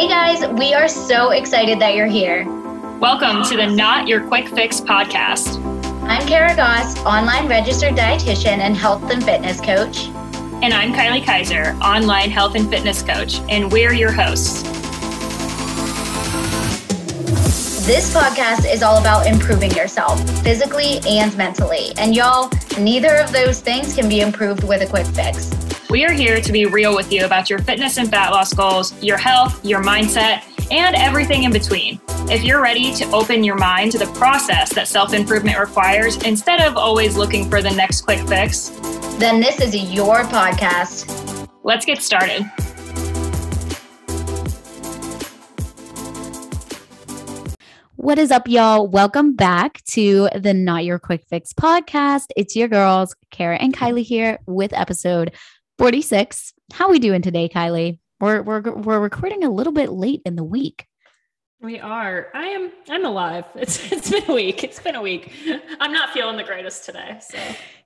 Hey guys, we are so excited that you're here. Welcome to the Not Your Quick Fix podcast. I'm Kara Goss, online registered dietitian and health and fitness coach. And I'm Kylie Kaiser, online health and fitness coach, and we're your hosts. This podcast is all about improving yourself physically and mentally. And y'all, neither of those things can be improved with a quick fix. We are here to be real with you about your fitness and fat loss goals, your health, your mindset, and everything in between. If you're ready to open your mind to the process that self improvement requires instead of always looking for the next quick fix, then this is your podcast. Let's get started. What is up, y'all? Welcome back to the Not Your Quick Fix podcast. It's your girls, Kara and Kylie here with episode 46. How we doing today, Kylie? We're we're we're recording a little bit late in the week. We are. I am. I'm alive. It's it's been a week. It's been a week. I'm not feeling the greatest today. So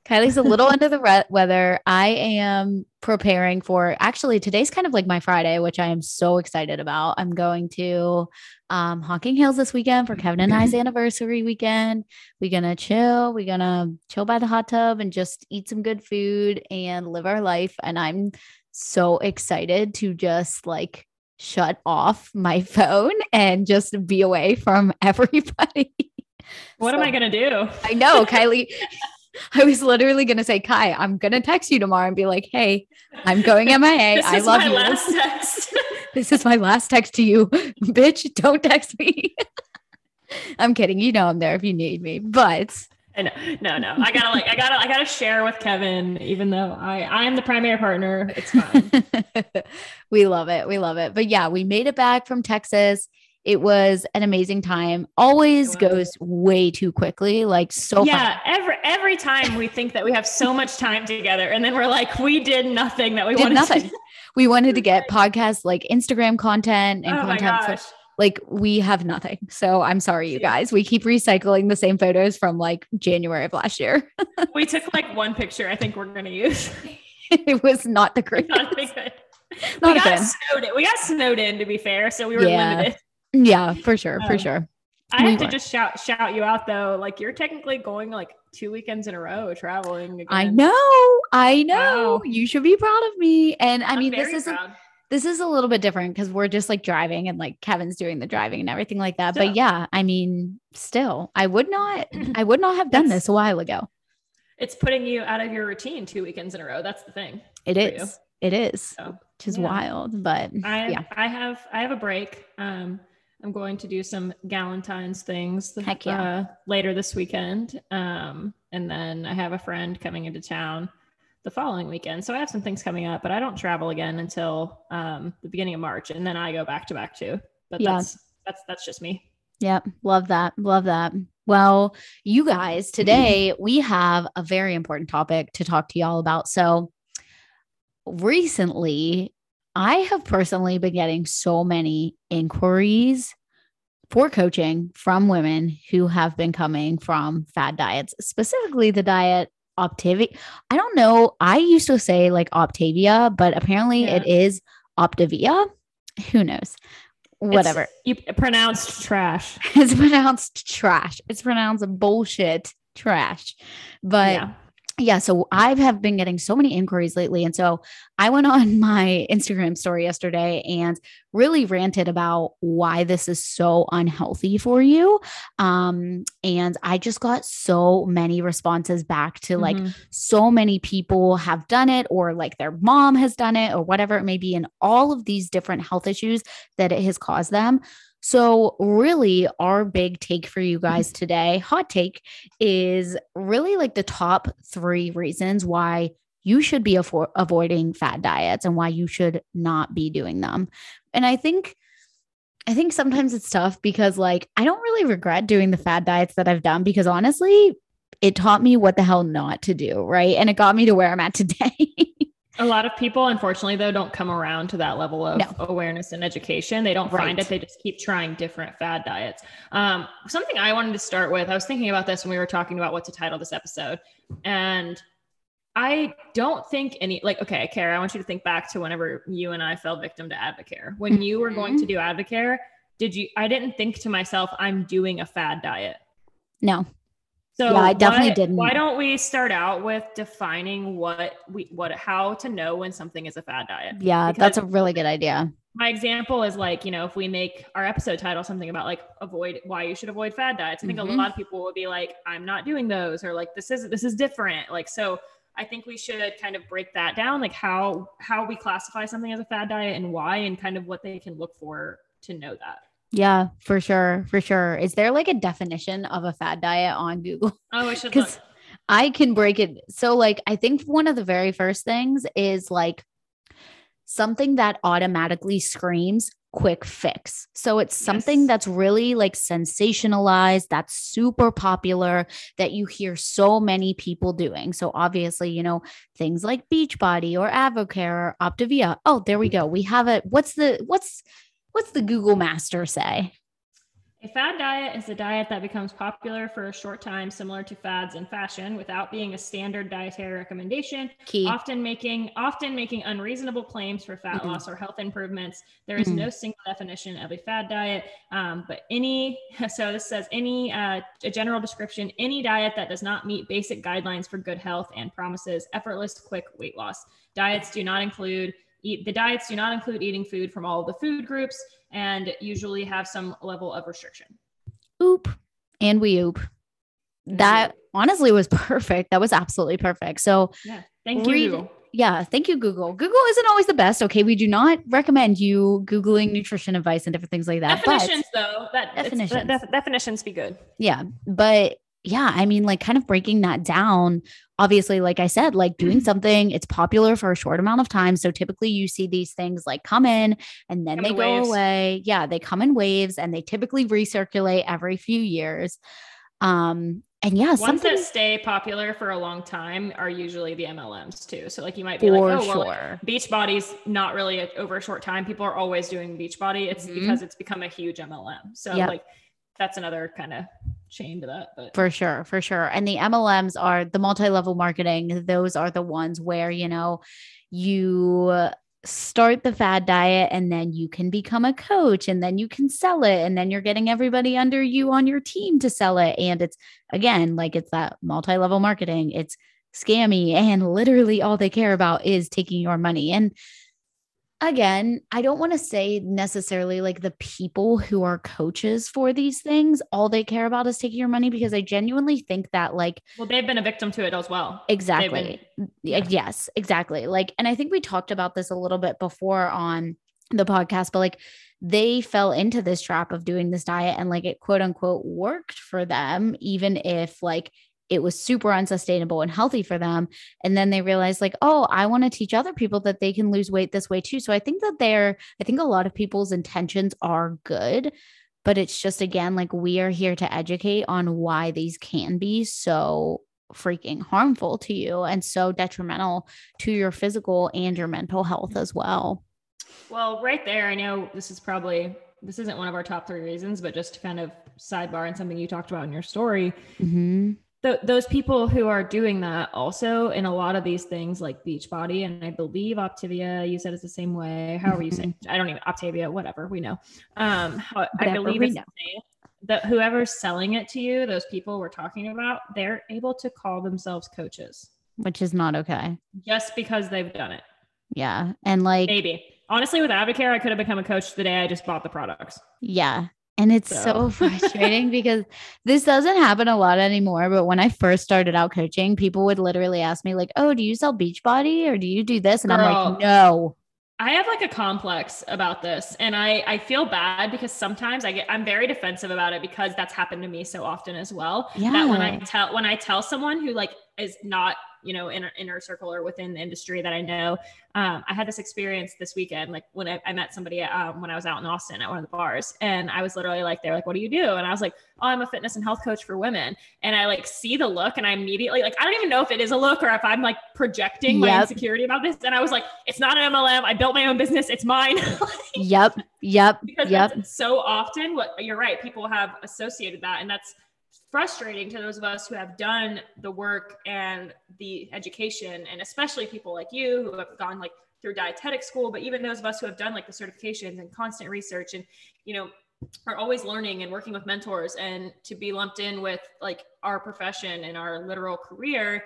Kylie's a little under the re- weather. I am preparing for. Actually, today's kind of like my Friday, which I am so excited about. I'm going to um, Hills this weekend for Kevin and I's anniversary weekend. We're gonna chill. We're gonna chill by the hot tub and just eat some good food and live our life. And I'm so excited to just like shut off my phone and just be away from everybody. What so, am I gonna do? I know, Kylie. I was literally going to say, Kai, I'm going to text you tomorrow and be like, hey, I'm going MIA. I love you. Last text. this is my last text to you. Bitch, don't text me. I'm kidding. You know I'm there if you need me. But no, no, no. I gotta like I gotta I gotta share with Kevin, even though I I am the primary partner. It's fine. we love it. We love it. But yeah, we made it back from Texas. It was an amazing time. Always goes way too quickly, like so. Yeah, fun. every every time we think that we have so much time together, and then we're like, we did nothing that we did wanted. Nothing. To- we wanted to get podcasts like Instagram content and oh content. For, like we have nothing. So I'm sorry, you guys. We keep recycling the same photos from like January of last year. we took like one picture. I think we're gonna use. it was not the greatest. Not good. Not we got snowed in. We got snowed in to be fair, so we were yeah. limited. Yeah, for sure, for um, sure. I have to just shout shout you out though. Like you're technically going like two weekends in a row traveling. Again. I know, I know. Wow. You should be proud of me. And I I'm mean, this is a, this is a little bit different because we're just like driving and like Kevin's doing the driving and everything like that. But yeah, I mean, still, I would not, I would not have done this a while ago. It's putting you out of your routine two weekends in a row. That's the thing. It is. You. It is. So, which is yeah. wild. But I, yeah, I have, I have a break. Um, I'm going to do some Galentine's things Heck yeah. Uh, later this weekend. Um, and then I have a friend coming into town the following weekend. So I have some things coming up, but I don't travel again until um, the beginning of March, and then I go back to back too. But yeah. that's that's that's just me. Yep, love that, love that. Well, you guys, today we have a very important topic to talk to y'all about. So recently, I have personally been getting so many inquiries for coaching from women who have been coming from fad diets, specifically the diet Optavia. I don't know. I used to say like Optavia, but apparently yeah. it is Optavia. Who knows? Whatever. It's, you pronounced trash. it's pronounced trash. It's pronounced bullshit trash. But yeah yeah, so I have been getting so many inquiries lately. And so I went on my Instagram story yesterday and really ranted about why this is so unhealthy for you. Um, and I just got so many responses back to like mm-hmm. so many people have done it, or like their mom has done it, or whatever it may be, and all of these different health issues that it has caused them. So, really, our big take for you mm-hmm. guys today, hot take, is really like the top three reasons why you should be avo- avoiding fad diets and why you should not be doing them. And I think. I think sometimes it's tough because, like, I don't really regret doing the fad diets that I've done because honestly, it taught me what the hell not to do. Right. And it got me to where I'm at today. A lot of people, unfortunately, though, don't come around to that level of no. awareness and education. They don't right. find it. They just keep trying different fad diets. Um, something I wanted to start with, I was thinking about this when we were talking about what to title this episode. And I don't think any like okay, Kara, I want you to think back to whenever you and I fell victim to Advocare. When you were going to mm-hmm. do Advocare, did you I didn't think to myself, I'm doing a fad diet. No. So yeah, I definitely why, didn't. Why don't we start out with defining what we what how to know when something is a fad diet? Yeah, because that's a really good idea. My example is like, you know, if we make our episode title something about like avoid why you should avoid fad diets, I think mm-hmm. a lot of people will be like, I'm not doing those, or like this is this is different. Like so I think we should kind of break that down, like how how we classify something as a fad diet and why, and kind of what they can look for to know that. Yeah, for sure. For sure. Is there like a definition of a fad diet on Google? Oh, I should Because I can break it. So, like, I think one of the very first things is like something that automatically screams quick fix. So it's something yes. that's really like sensationalized, that's super popular, that you hear so many people doing. So obviously, you know, things like Beachbody or Advocare or Optavia. Oh, there we go. We have it. What's the what's What's the Google Master say? A fad diet is a diet that becomes popular for a short time, similar to fads in fashion, without being a standard dietary recommendation. Key. Often making often making unreasonable claims for fat mm-hmm. loss or health improvements. There is mm-hmm. no single definition of a fad diet, um, but any so this says any uh, a general description any diet that does not meet basic guidelines for good health and promises effortless quick weight loss. Diets do not include eat the diets do not include eating food from all of the food groups and usually have some level of restriction. Oop. And we oop. That honestly was perfect. That was absolutely perfect. So yeah, thank you. Google. Yeah, thank you, Google. Google isn't always the best. Okay, we do not recommend you googling nutrition advice and different things like that. Definitions, though, that definitions, def- definitions be good. Yeah, but yeah, I mean, like kind of breaking that down. Obviously, like I said, like doing something, it's popular for a short amount of time. So typically you see these things like come in and then come they go waves. away. Yeah, they come in waves and they typically recirculate every few years. Um, and yeah, ones something- that stay popular for a long time are usually the MLMs too. So like you might be like, oh well, sure. Beachbody's not really a, over a short time. People are always doing Beachbody. It's mm-hmm. because it's become a huge MLM. So yep. like that's another kind of chain to that but for sure for sure. And the mlms are the multi-level marketing. Those are the ones where you know you uh, start the fad diet and then you can become a coach and then you can sell it and then you're getting everybody under you on your team to sell it. And it's again like it's that multi-level marketing. It's scammy and literally all they care about is taking your money. And again, I don't want to say necessarily like the people who are coaches for these things, all they care about is taking your money because I genuinely think that like well, they've been a victim to it as well. Exactly. Been, yeah. Yes, exactly. Like, and I think we talked about this a little bit before on the podcast, but like they fell into this trap of doing this diet and like it quote unquote worked for them, even if like it was super unsustainable and healthy for them. And then they realized, like, oh, I want to teach other people that they can lose weight this way too. So I think that they're, I think a lot of people's intentions are good, but it's just, again, like we are here to educate on why these can be so freaking harmful to you and so detrimental to your physical and your mental health as well. Well, right there, I know this is probably this isn't one of our top three reasons, but just to kind of sidebar and something you talked about in your story. Mm-hmm th- those people who are doing that also in a lot of these things like Beachbody, and I believe Optavia, you said it's the same way. How are you say, mm-hmm. I don't even Optavia, whatever we know. Um, I believe it's know. the same. That whoever's selling it to you, those people we're talking about, they're able to call themselves coaches, which is not okay. Just because they've done it. Yeah, and like maybe honestly with Advocare, I could have become a coach the day I just bought the products. Yeah, and it's so, so frustrating because this doesn't happen a lot anymore. But when I first started out coaching, people would literally ask me, like, oh, do you sell Beachbody or do you do this? And Girl, I'm like, no. I have like a complex about this and I I feel bad because sometimes I get I'm very defensive about it because that's happened to me so often as well. Yeah. That when I tell when I tell someone who like is not you know inner inner circle or within the industry that I know. Um, I had this experience this weekend, like when I, I met somebody um, when I was out in Austin at one of the bars, and I was literally like, "They're like, what do you do?" And I was like, "Oh, I'm a fitness and health coach for women." And I like see the look, and I immediately like I don't even know if it is a look or if I'm like projecting yep. my insecurity about this. And I was like, "It's not an MLM. I built my own business. It's mine." yep. Yep. because yep. so often what you're right, people have associated that, and that's frustrating to those of us who have done the work and the education and especially people like you who have gone like through dietetic school but even those of us who have done like the certifications and constant research and you know are always learning and working with mentors and to be lumped in with like our profession and our literal career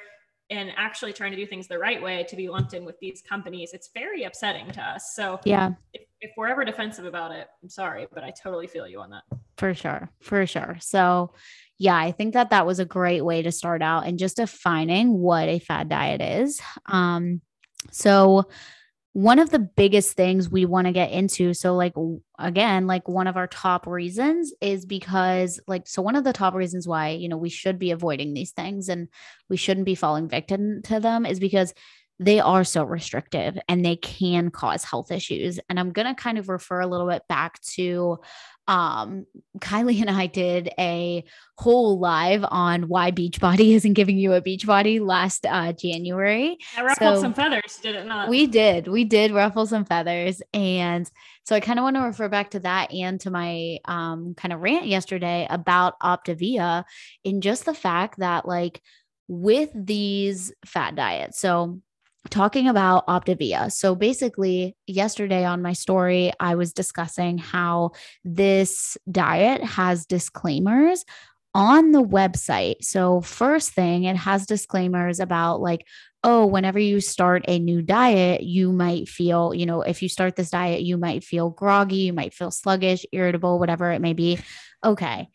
and actually trying to do things the right way to be lumped in with these companies it's very upsetting to us. So yeah. if, if we're ever defensive about it i'm sorry but i totally feel you on that. For sure. For sure. So yeah i think that that was a great way to start out and just defining what a fad diet is. Um so one of the biggest things we want to get into so like again like one of our top reasons is because like so one of the top reasons why you know we should be avoiding these things and we shouldn't be falling victim to them is because they are so restrictive and they can cause health issues. And i'm going to kind of refer a little bit back to um, Kylie and I did a whole live on why Beachbody isn't giving you a Beachbody last uh, January. I ruffled so some feathers, did it not? We did. We did ruffle some feathers. And so I kind of want to refer back to that and to my um, kind of rant yesterday about Optavia in just the fact that, like, with these fad diets, so talking about Optavia. So basically, yesterday on my story, I was discussing how this diet has disclaimers on the website. So, first thing, it has disclaimers about like, oh, whenever you start a new diet, you might feel, you know, if you start this diet, you might feel groggy, you might feel sluggish, irritable, whatever it may be. Okay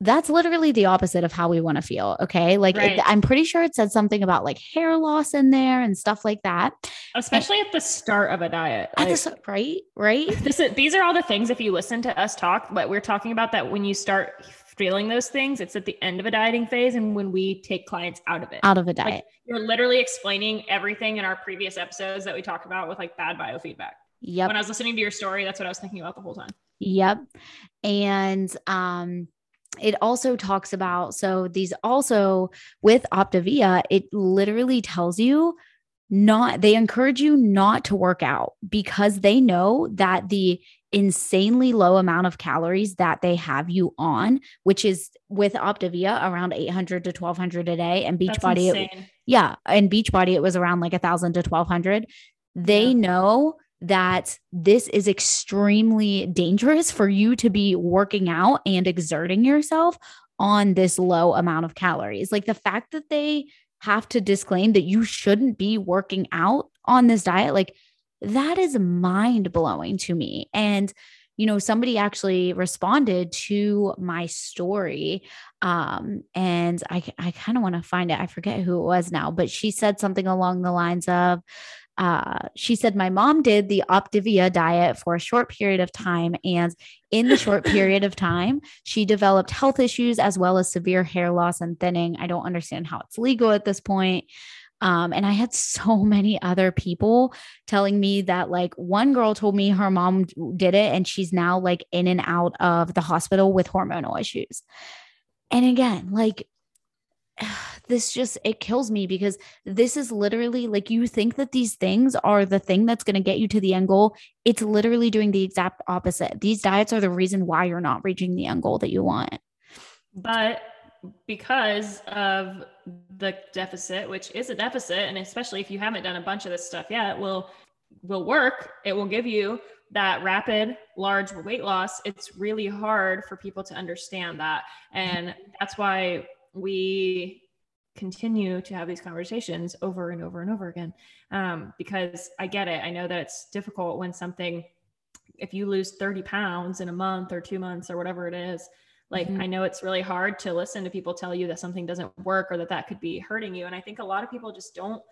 that's literally the opposite of how we want to feel. Okay. Like right. it, I'm pretty sure it said something about like hair loss in there and stuff like that. Especially and, at the start of a diet. Like, the, right. Right. This is, these are all the things, if you listen to us talk, but we're talking about that when you start feeling those things, it's at the end of a dieting phase. And when we take clients out of it, out of a diet, like, you're literally explaining everything in our previous episodes that we talked about with like bad biofeedback. Yep. When I was listening to your story, that's what I was thinking about the whole time. Yep. And, um, it also talks about so these also with Optavia, it literally tells you not they encourage you not to work out because they know that the insanely low amount of calories that they have you on, which is with Optavia around 800 to 1200 a day and Beachbody it, yeah, and Beachbody it was around like a 1000 to 1200. They yeah. know that this is extremely dangerous for you to be working out and exerting yourself on this low amount of calories. Like the fact that they have to disclaim that you shouldn't be working out on this diet, like that is mind blowing to me. And, you know, somebody actually responded to my story. Um, and I, I kind of want to find it. I forget who it was now, but she said something along the lines of, uh, she said, My mom did the Optavia diet for a short period of time. And in the short period of time, she developed health issues as well as severe hair loss and thinning. I don't understand how it's legal at this point. Um, and I had so many other people telling me that, like, one girl told me her mom did it and she's now like in and out of the hospital with hormonal issues. And again, like, this just it kills me because this is literally like you think that these things are the thing that's going to get you to the end goal. It's literally doing the exact opposite. These diets are the reason why you're not reaching the end goal that you want. But because of the deficit which is a deficit and especially if you haven't done a bunch of this stuff yet will will work. It will give you that rapid large weight loss. It's really hard for people to understand that. And that's why we continue to have these conversations over and over and over again. Um, because i get it. I know that it's difficult when something if you lose 30 pounds in a month or two months or whatever it is like mm-hmm. i know it's really hard to listen to people tell you that something doesn't work or that that could be hurting you. And i think a lot of people just don't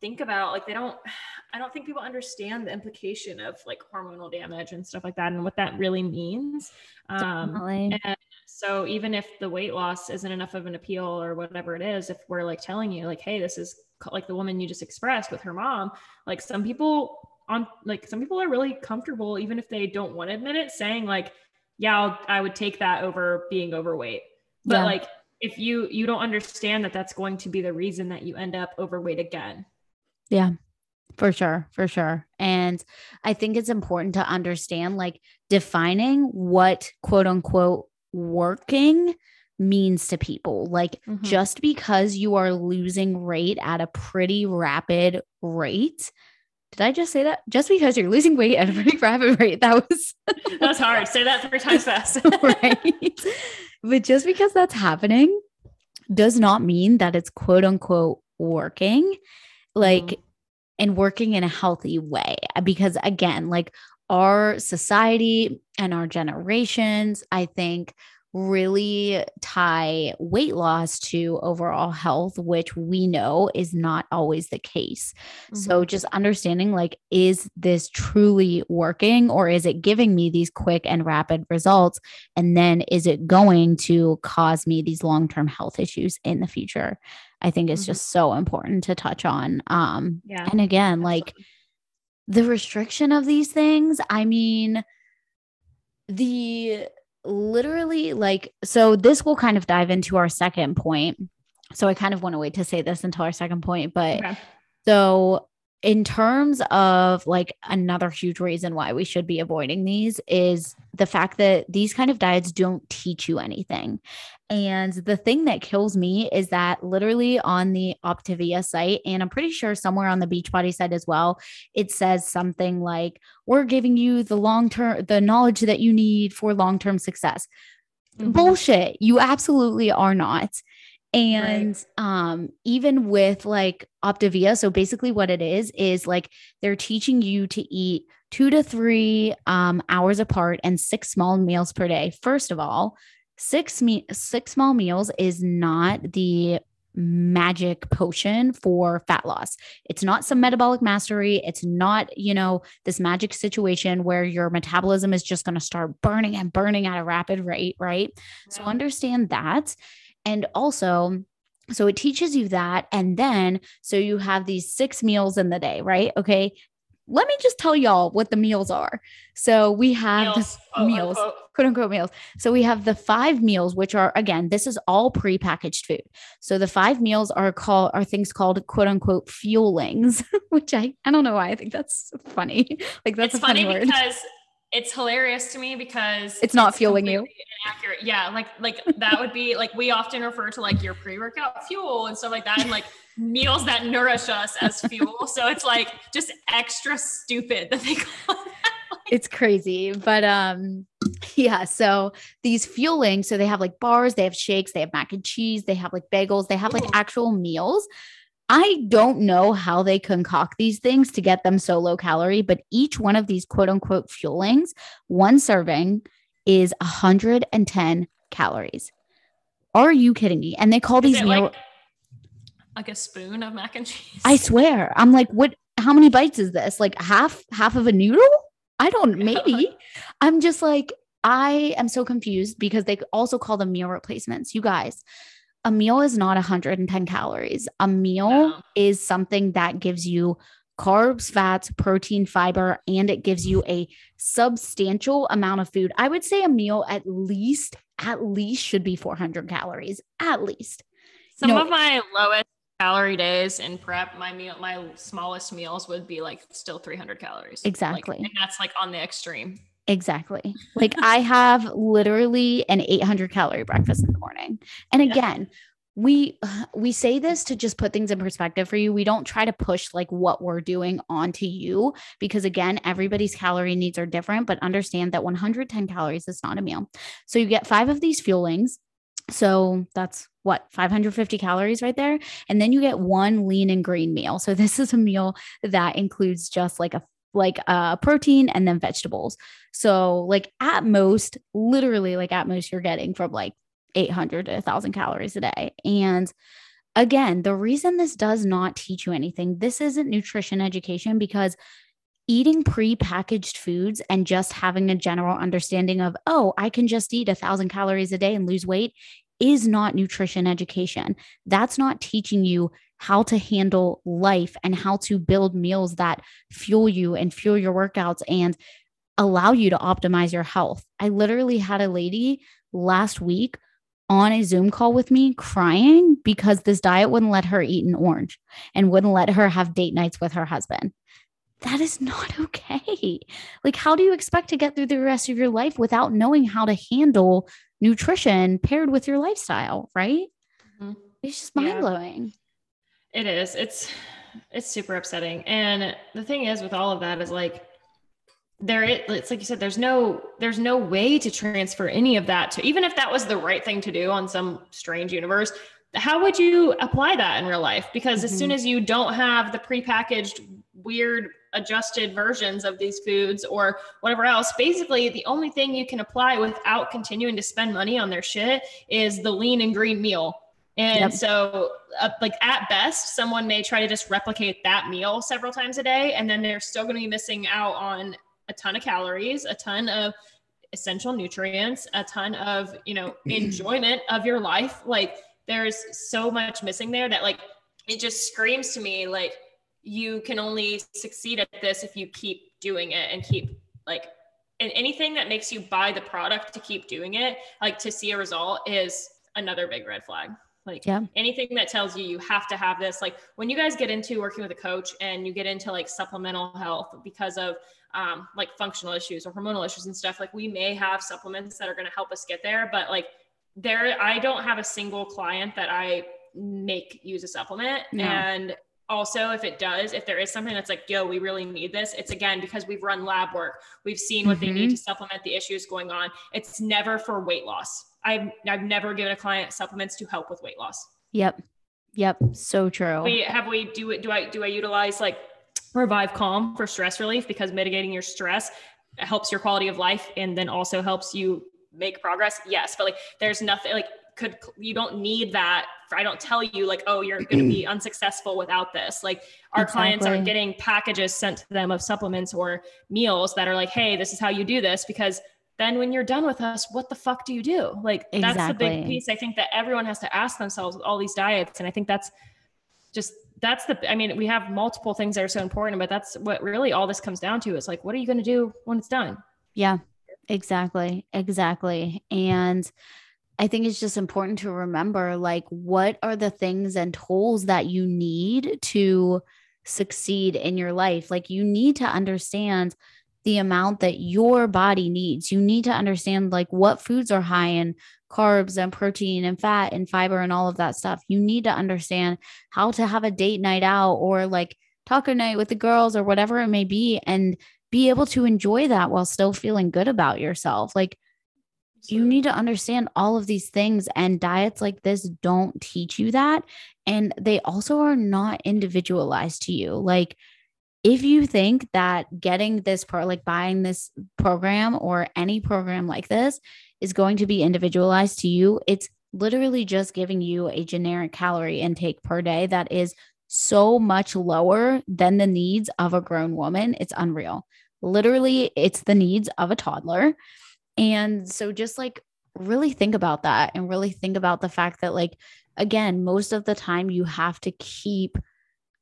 think about like they don't i don't think people understand the implication of like hormonal damage and stuff like that and what that really means. Um and so even if the weight loss isn't enough of an appeal or whatever it is if we're like telling you like hey this is like the woman you just expressed with her mom like some people on like some people are really comfortable even if they don't want to admit it saying like yeah I'll, i would take that over being overweight but yeah. like if you you don't understand that that's going to be the reason that you end up overweight again yeah, for sure. For sure. And I think it's important to understand like defining what quote unquote working means to people. Like mm-hmm. just because you are losing weight at a pretty rapid rate. Did I just say that? Just because you're losing weight at a pretty rapid rate. That was that was hard. Say that three times fast. right. But just because that's happening does not mean that it's quote unquote working. Like mm-hmm. and working in a healthy way. Because again, like our society and our generations, I think really tie weight loss to overall health, which we know is not always the case. Mm-hmm. So, just understanding like, is this truly working or is it giving me these quick and rapid results? And then is it going to cause me these long term health issues in the future? I think is mm-hmm. just so important to touch on. Um, yeah. And again, Absolutely. like the restriction of these things, I mean, the literally like so this will kind of dive into our second point so i kind of want to wait to say this until our second point but okay. so in terms of like another huge reason why we should be avoiding these is the fact that these kind of diets don't teach you anything. And the thing that kills me is that literally on the Optavia site, and I'm pretty sure somewhere on the Beachbody site as well, it says something like, We're giving you the long term, the knowledge that you need for long term success. Mm-hmm. Bullshit. You absolutely are not. And right. um, even with like Optavia, so basically what it is is like they're teaching you to eat two to three um, hours apart and six small meals per day. First of all, six me- six small meals is not the magic potion for fat loss. It's not some metabolic mastery. It's not, you know, this magic situation where your metabolism is just going to start burning and burning at a rapid rate, right? Yeah. So understand that. And also, so it teaches you that. And then, so you have these six meals in the day, right? Okay. Let me just tell y'all what the meals are. So we have meals, the meals, oh, oh, unquote. Oh. quote unquote meals. So we have the five meals, which are again, this is all pre-packaged food. So the five meals are called are things called quote unquote fuelings, which I I don't know why I think that's funny. Like that's funny, funny because it's hilarious to me because it's not fueling you. inaccurate. Yeah like like that would be like we often refer to like your pre-workout fuel and stuff like that and like meals that nourish us as fuel. So it's like just extra stupid that they call it it's crazy but um yeah so these fueling so they have like bars they have shakes they have mac and cheese they have like bagels they have like actual meals I don't know how they concoct these things to get them so low calorie, but each one of these quote unquote fuelings, one serving is 110 calories. Are you kidding me? And they call is these meal like, like a spoon of mac and cheese. I swear. I'm like, what how many bites is this? Like half half of a noodle? I don't maybe. I'm just like I am so confused because they also call them meal replacements. You guys, a meal is not 110 calories. A meal no. is something that gives you carbs, fats, protein, fiber, and it gives you a substantial amount of food. I would say a meal at least, at least should be 400 calories, at least. Some of my lowest calorie days in prep, my meal, my smallest meals would be like still 300 calories. Exactly. Like, and that's like on the extreme. Exactly. Like I have literally an 800 calorie breakfast in the morning. And again, yeah. we we say this to just put things in perspective for you. We don't try to push like what we're doing onto you because again, everybody's calorie needs are different, but understand that 110 calories is not a meal. So you get 5 of these fuelings. So that's what 550 calories right there. And then you get one lean and green meal. So this is a meal that includes just like a like uh protein and then vegetables. So like at most, literally like at most you're getting from like 800 to 1000 calories a day. And again, the reason this does not teach you anything, this isn't nutrition education because eating pre-packaged foods and just having a general understanding of, oh, I can just eat a thousand calories a day and lose weight is not nutrition education. That's not teaching you how to handle life and how to build meals that fuel you and fuel your workouts and allow you to optimize your health. I literally had a lady last week on a Zoom call with me crying because this diet wouldn't let her eat an orange and wouldn't let her have date nights with her husband. that is not okay. Like, how do you expect to get through the rest of your life without knowing how to handle nutrition paired with your lifestyle? Right? Mm-hmm. It's just mind blowing. It is. It's it's super upsetting. And the thing is with all of that is like there it's like you said there's no there's no way to transfer any of that to even if that was the right thing to do on some strange universe how would you apply that in real life because mm-hmm. as soon mm-hmm. as you don't have the prepackaged weird adjusted versions of these foods or whatever else basically the only thing you can apply without continuing to spend money on their shit is the lean and green meal and yep. so, uh, like at best, someone may try to just replicate that meal several times a day, and then they're still going to be missing out on a ton of calories, a ton of essential nutrients, a ton of you know enjoyment of your life. Like there's so much missing there that like it just screams to me like you can only succeed at this if you keep doing it and keep like and anything that makes you buy the product to keep doing it like to see a result is another big red flag like yeah. anything that tells you you have to have this, like when you guys get into working with a coach and you get into like supplemental health because of um, like functional issues or hormonal issues and stuff, like we may have supplements that are going to help us get there. But like there, I don't have a single client that I make use a supplement. No. And also if it does if there is something that's like yo we really need this it's again because we've run lab work we've seen what mm-hmm. they need mm-hmm. to supplement the issues going on it's never for weight loss I've I've never given a client supplements to help with weight loss. Yep. Yep. So true. We have we do it do I do I utilize like revive calm for stress relief because mitigating your stress helps your quality of life and then also helps you make progress. Yes, but like there's nothing like could you don't need that I don't tell you like oh you're going to be unsuccessful without this like our exactly. clients are getting packages sent to them of supplements or meals that are like hey this is how you do this because then when you're done with us, what the fuck do you do? Like exactly. that's the big piece I think that everyone has to ask themselves with all these diets. And I think that's just that's the I mean, we have multiple things that are so important, but that's what really all this comes down to is like, what are you going to do when it's done? Yeah, exactly. Exactly. And I think it's just important to remember like what are the things and tools that you need to succeed in your life? Like you need to understand the amount that your body needs. You need to understand like what foods are high in carbs and protein and fat and fiber and all of that stuff. You need to understand how to have a date night out or like taco night with the girls or whatever it may be and be able to enjoy that while still feeling good about yourself. Like you need to understand all of these things and diets like this don't teach you that and they also are not individualized to you. Like if you think that getting this pro like buying this program or any program like this is going to be individualized to you, it's literally just giving you a generic calorie intake per day that is so much lower than the needs of a grown woman. It's unreal. Literally, it's the needs of a toddler. And so just like really think about that and really think about the fact that, like, again, most of the time you have to keep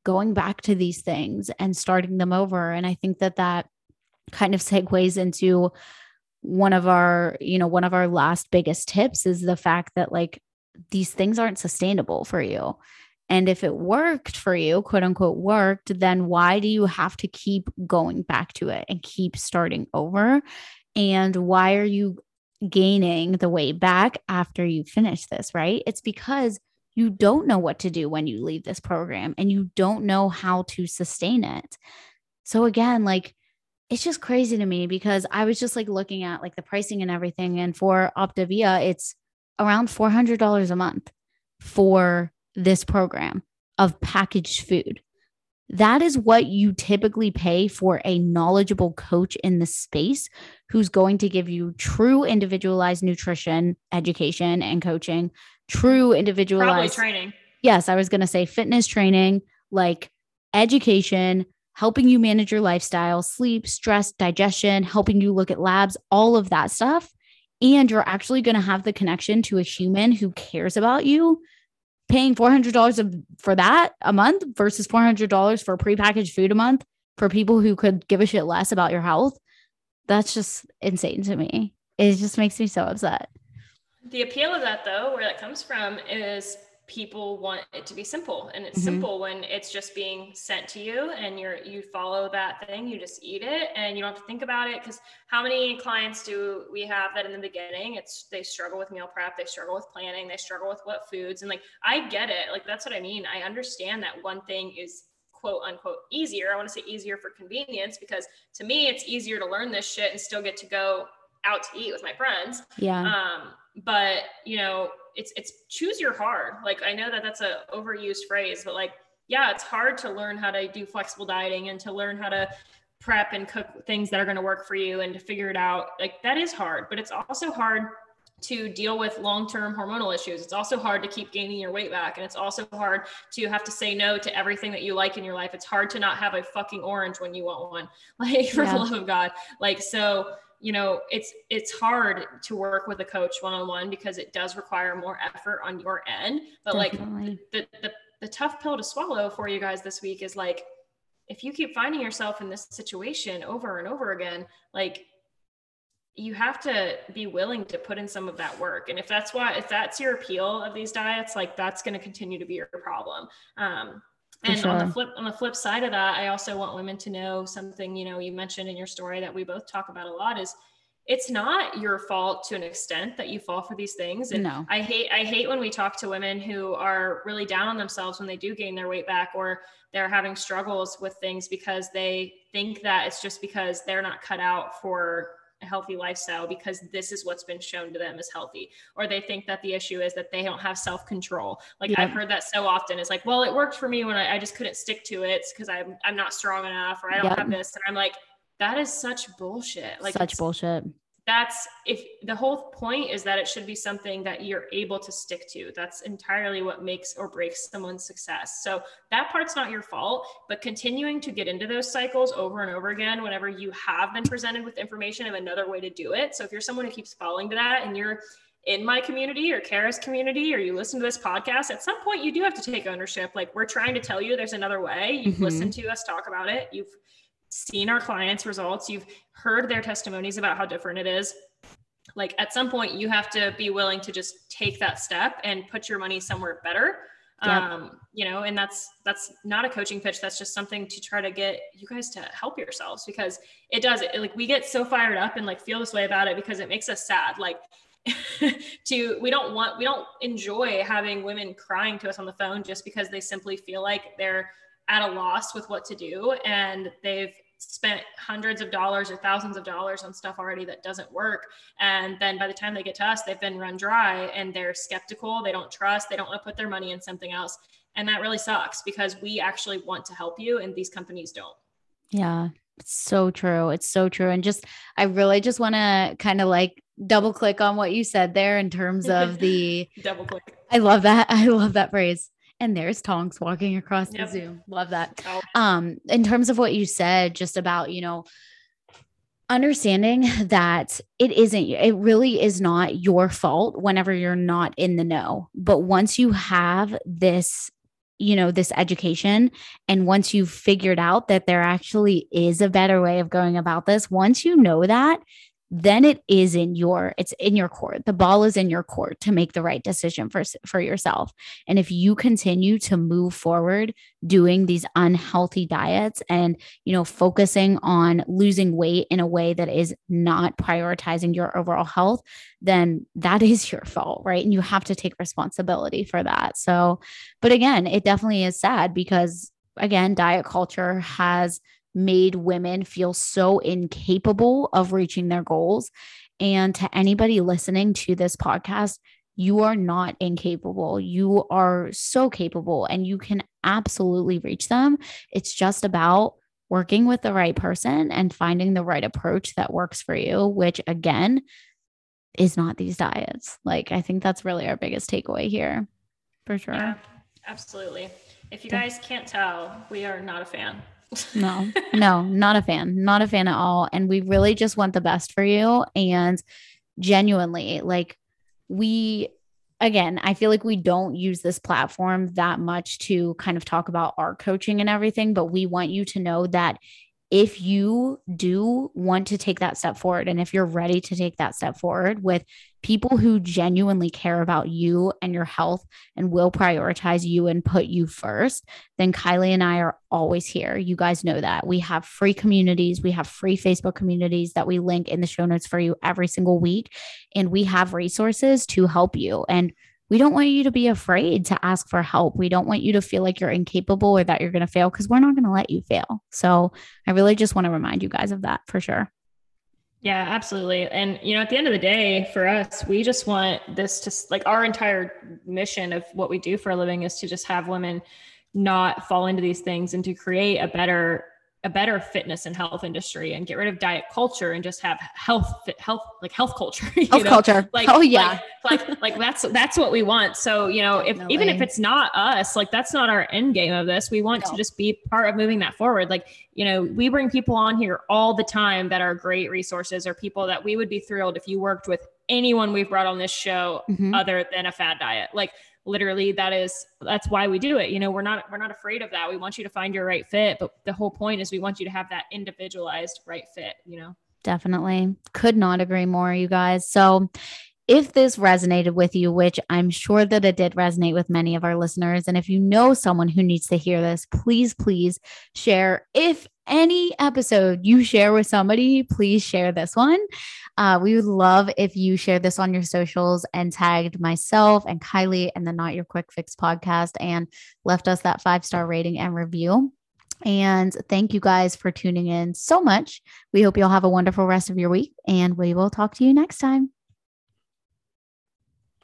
going back to these things and starting them over. And I think that that kind of segues into one of our, you know, one of our last biggest tips is the fact that like these things aren't sustainable for you. And if it worked for you, quote unquote, worked, then why do you have to keep going back to it and keep starting over? And why are you gaining the weight back after you finish this, right? It's because you don't know what to do when you leave this program and you don't know how to sustain it. So again, like it's just crazy to me because I was just like looking at like the pricing and everything and for Optavia it's around $400 a month for this program of packaged food. That is what you typically pay for a knowledgeable coach in the space who's going to give you true individualized nutrition, education, and coaching true individualized Probably training. Yes, I was going to say fitness training, like education, helping you manage your lifestyle, sleep, stress, digestion, helping you look at labs, all of that stuff. And you're actually going to have the connection to a human who cares about you. Paying $400 for that a month versus $400 for prepackaged food a month for people who could give a shit less about your health. That's just insane to me. It just makes me so upset. The appeal of that, though, where that comes from, is people want it to be simple. And it's mm-hmm. simple when it's just being sent to you and you're you follow that thing you just eat it and you don't have to think about it. Because how many clients do we have that in the beginning it's they struggle with meal prep they struggle with planning they struggle with what foods and like i get it. Like that's what i mean. I understand that one thing is quote unquote easier. I want to say easier for convenience because to me it's easier to learn this shit and still get to go out to eat with my friends. Yeah. Um but you know it's it's choose your hard. Like i know that that's a overused phrase but like yeah it's hard to learn how to do flexible dieting and to learn how to prep and cook things that are going to work for you and to figure it out. Like that is hard but it's also hard to deal with long-term hormonal issues. It's also hard to keep gaining your weight back and it's also hard to have to say no to everything that you like in your life. It's hard to not have a fucking orange when you want one. Like for yeah. the love of god. Like so you know it's it's hard to work with a coach one-on-one because it does require more effort on your end. But Definitely. like the, the the tough pill to swallow for you guys this week is like if you keep finding yourself in this situation over and over again like you have to be willing to put in some of that work. And if that's why if that's your appeal of these diets like that's going to continue to be your problem. Um, and sure. on the flip on the flip side of that i also want women to know something you know you mentioned in your story that we both talk about a lot is it's not your fault to an extent that you fall for these things and no. i hate i hate when we talk to women who are really down on themselves when they do gain their weight back or they're having struggles with things because they think that it's just because they're not cut out for healthy lifestyle because this is what's been shown to them as healthy. Or they think that the issue is that they don't have self-control. Like yeah. i've heard that so often. It's like well it worked for me when i, I just couldn't stick to it because i'm i'm not strong enough or i don't have this. And i'm like that is such bullshit. Like such bullshit that's if the whole point is that it should be something that you're able to stick to. That's entirely what makes or breaks someone's success. So that part's not your fault, but continuing to get into those cycles over and over again whenever you have been presented with information of another way to do it. So if you're someone who keeps falling to that and you're in my community or Kara's community, or you listen to this podcast, at some point you do have to take ownership. Like we're trying to tell you there's another way. You've mm-hmm. listened to us talk about it. You've seen our clients' results, you've heard their testimonies about how different it is. Like at some point, you have to be willing to just take that step and put your money somewhere better. Yep. Um, you know, and that's that's not a coaching pitch. That's just something to try to get you guys to help yourselves because it does it. Like we get so fired up and like feel this way about it because it makes us sad. Like to we don't want we don't enjoy having women crying to us on the phone just because they simply feel like they're at a loss with what to do. And they've spent hundreds of dollars or thousands of dollars on stuff already that doesn't work. And then by the time they get to us they've been run dry and they're skeptical. They don't trust. They don't want to put their money in something else. And that really sucks because we actually want to help you and these companies don't. Yeah it's so true. It's so true. And just i really just want to kind of like double click on what you said there in terms of the double click. I love that. I love that phrase and there's Tonks walking across yep. the Zoom. Love that. Oh. Um, in terms of what you said, just about, you know, understanding that it isn't, it really is not your fault whenever you're not in the know. But once you have this, you know, this education, and once you've figured out that there actually is a better way of going about this, once you know that, then it is in your it's in your court. The ball is in your court to make the right decision for for yourself. And if you continue to move forward doing these unhealthy diets and you know focusing on losing weight in a way that is not prioritizing your overall health then that is your fault right? And you have to take responsibility for that. So but again it definitely is sad because again diet culture has made women feel so incapable of reaching their goals. And to anybody listening to this podcast, you are not incapable. You are so capable and you can absolutely reach them. It's just about working with the right person and finding the right approach that works for you, which again is not these diets. Like, I think that's really our biggest takeaway here for sure. Yeah, absolutely. If you guys can't tell, we are not a fan no, no, not a fan, not a fan at all. And we really just want the best for you. And genuinely, like, we, again, I feel like we don't use this platform that much to kind of talk about our coaching and everything, but we want you to know that if you do want to take that step forward and if you're ready to take that step forward with people who genuinely care about you and your health and will prioritize you and put you first, then Kylie and I are always here. You guys know that. We have free communities, we have free Facebook communities that we link in the show notes for you every single week. And we have resources to help you. And we don't want you to be afraid to ask for help. We don't want you to feel like you're incapable or that you're going to fail because we're not going to let you fail. So I really just want to remind you guys of that for sure. Yeah, absolutely. And, you know, at the end of the day, for us, we just want this to like our entire mission of what we do for a living is to just have women not fall into these things and to create a better a better fitness and health industry and get rid of diet culture and just have health health like health culture health know? culture. Like oh yeah. like, like, like that's that's what we want. So you know if even if it's not us like that's not our end game of this. We want no. to just be part of moving that forward. Like you know we bring people on here all the time that are great resources or people that we would be thrilled if you worked with anyone we've brought on this show mm-hmm. other than a fad diet. Like literally that is that's why we do it. You know we're not we're not afraid of that. We want you to find your right fit but the whole point is we want you to have that individualized right fit you know? Definitely. Could not agree more you guys. So if this resonated with you, which I'm sure that it did resonate with many of our listeners, and if you know someone who needs to hear this, please, please share. If any episode you share with somebody, please share this one. Uh, we would love if you share this on your socials and tagged myself and Kylie and the Not Your Quick Fix podcast and left us that five star rating and review. And thank you guys for tuning in so much. We hope you'll have a wonderful rest of your week and we will talk to you next time.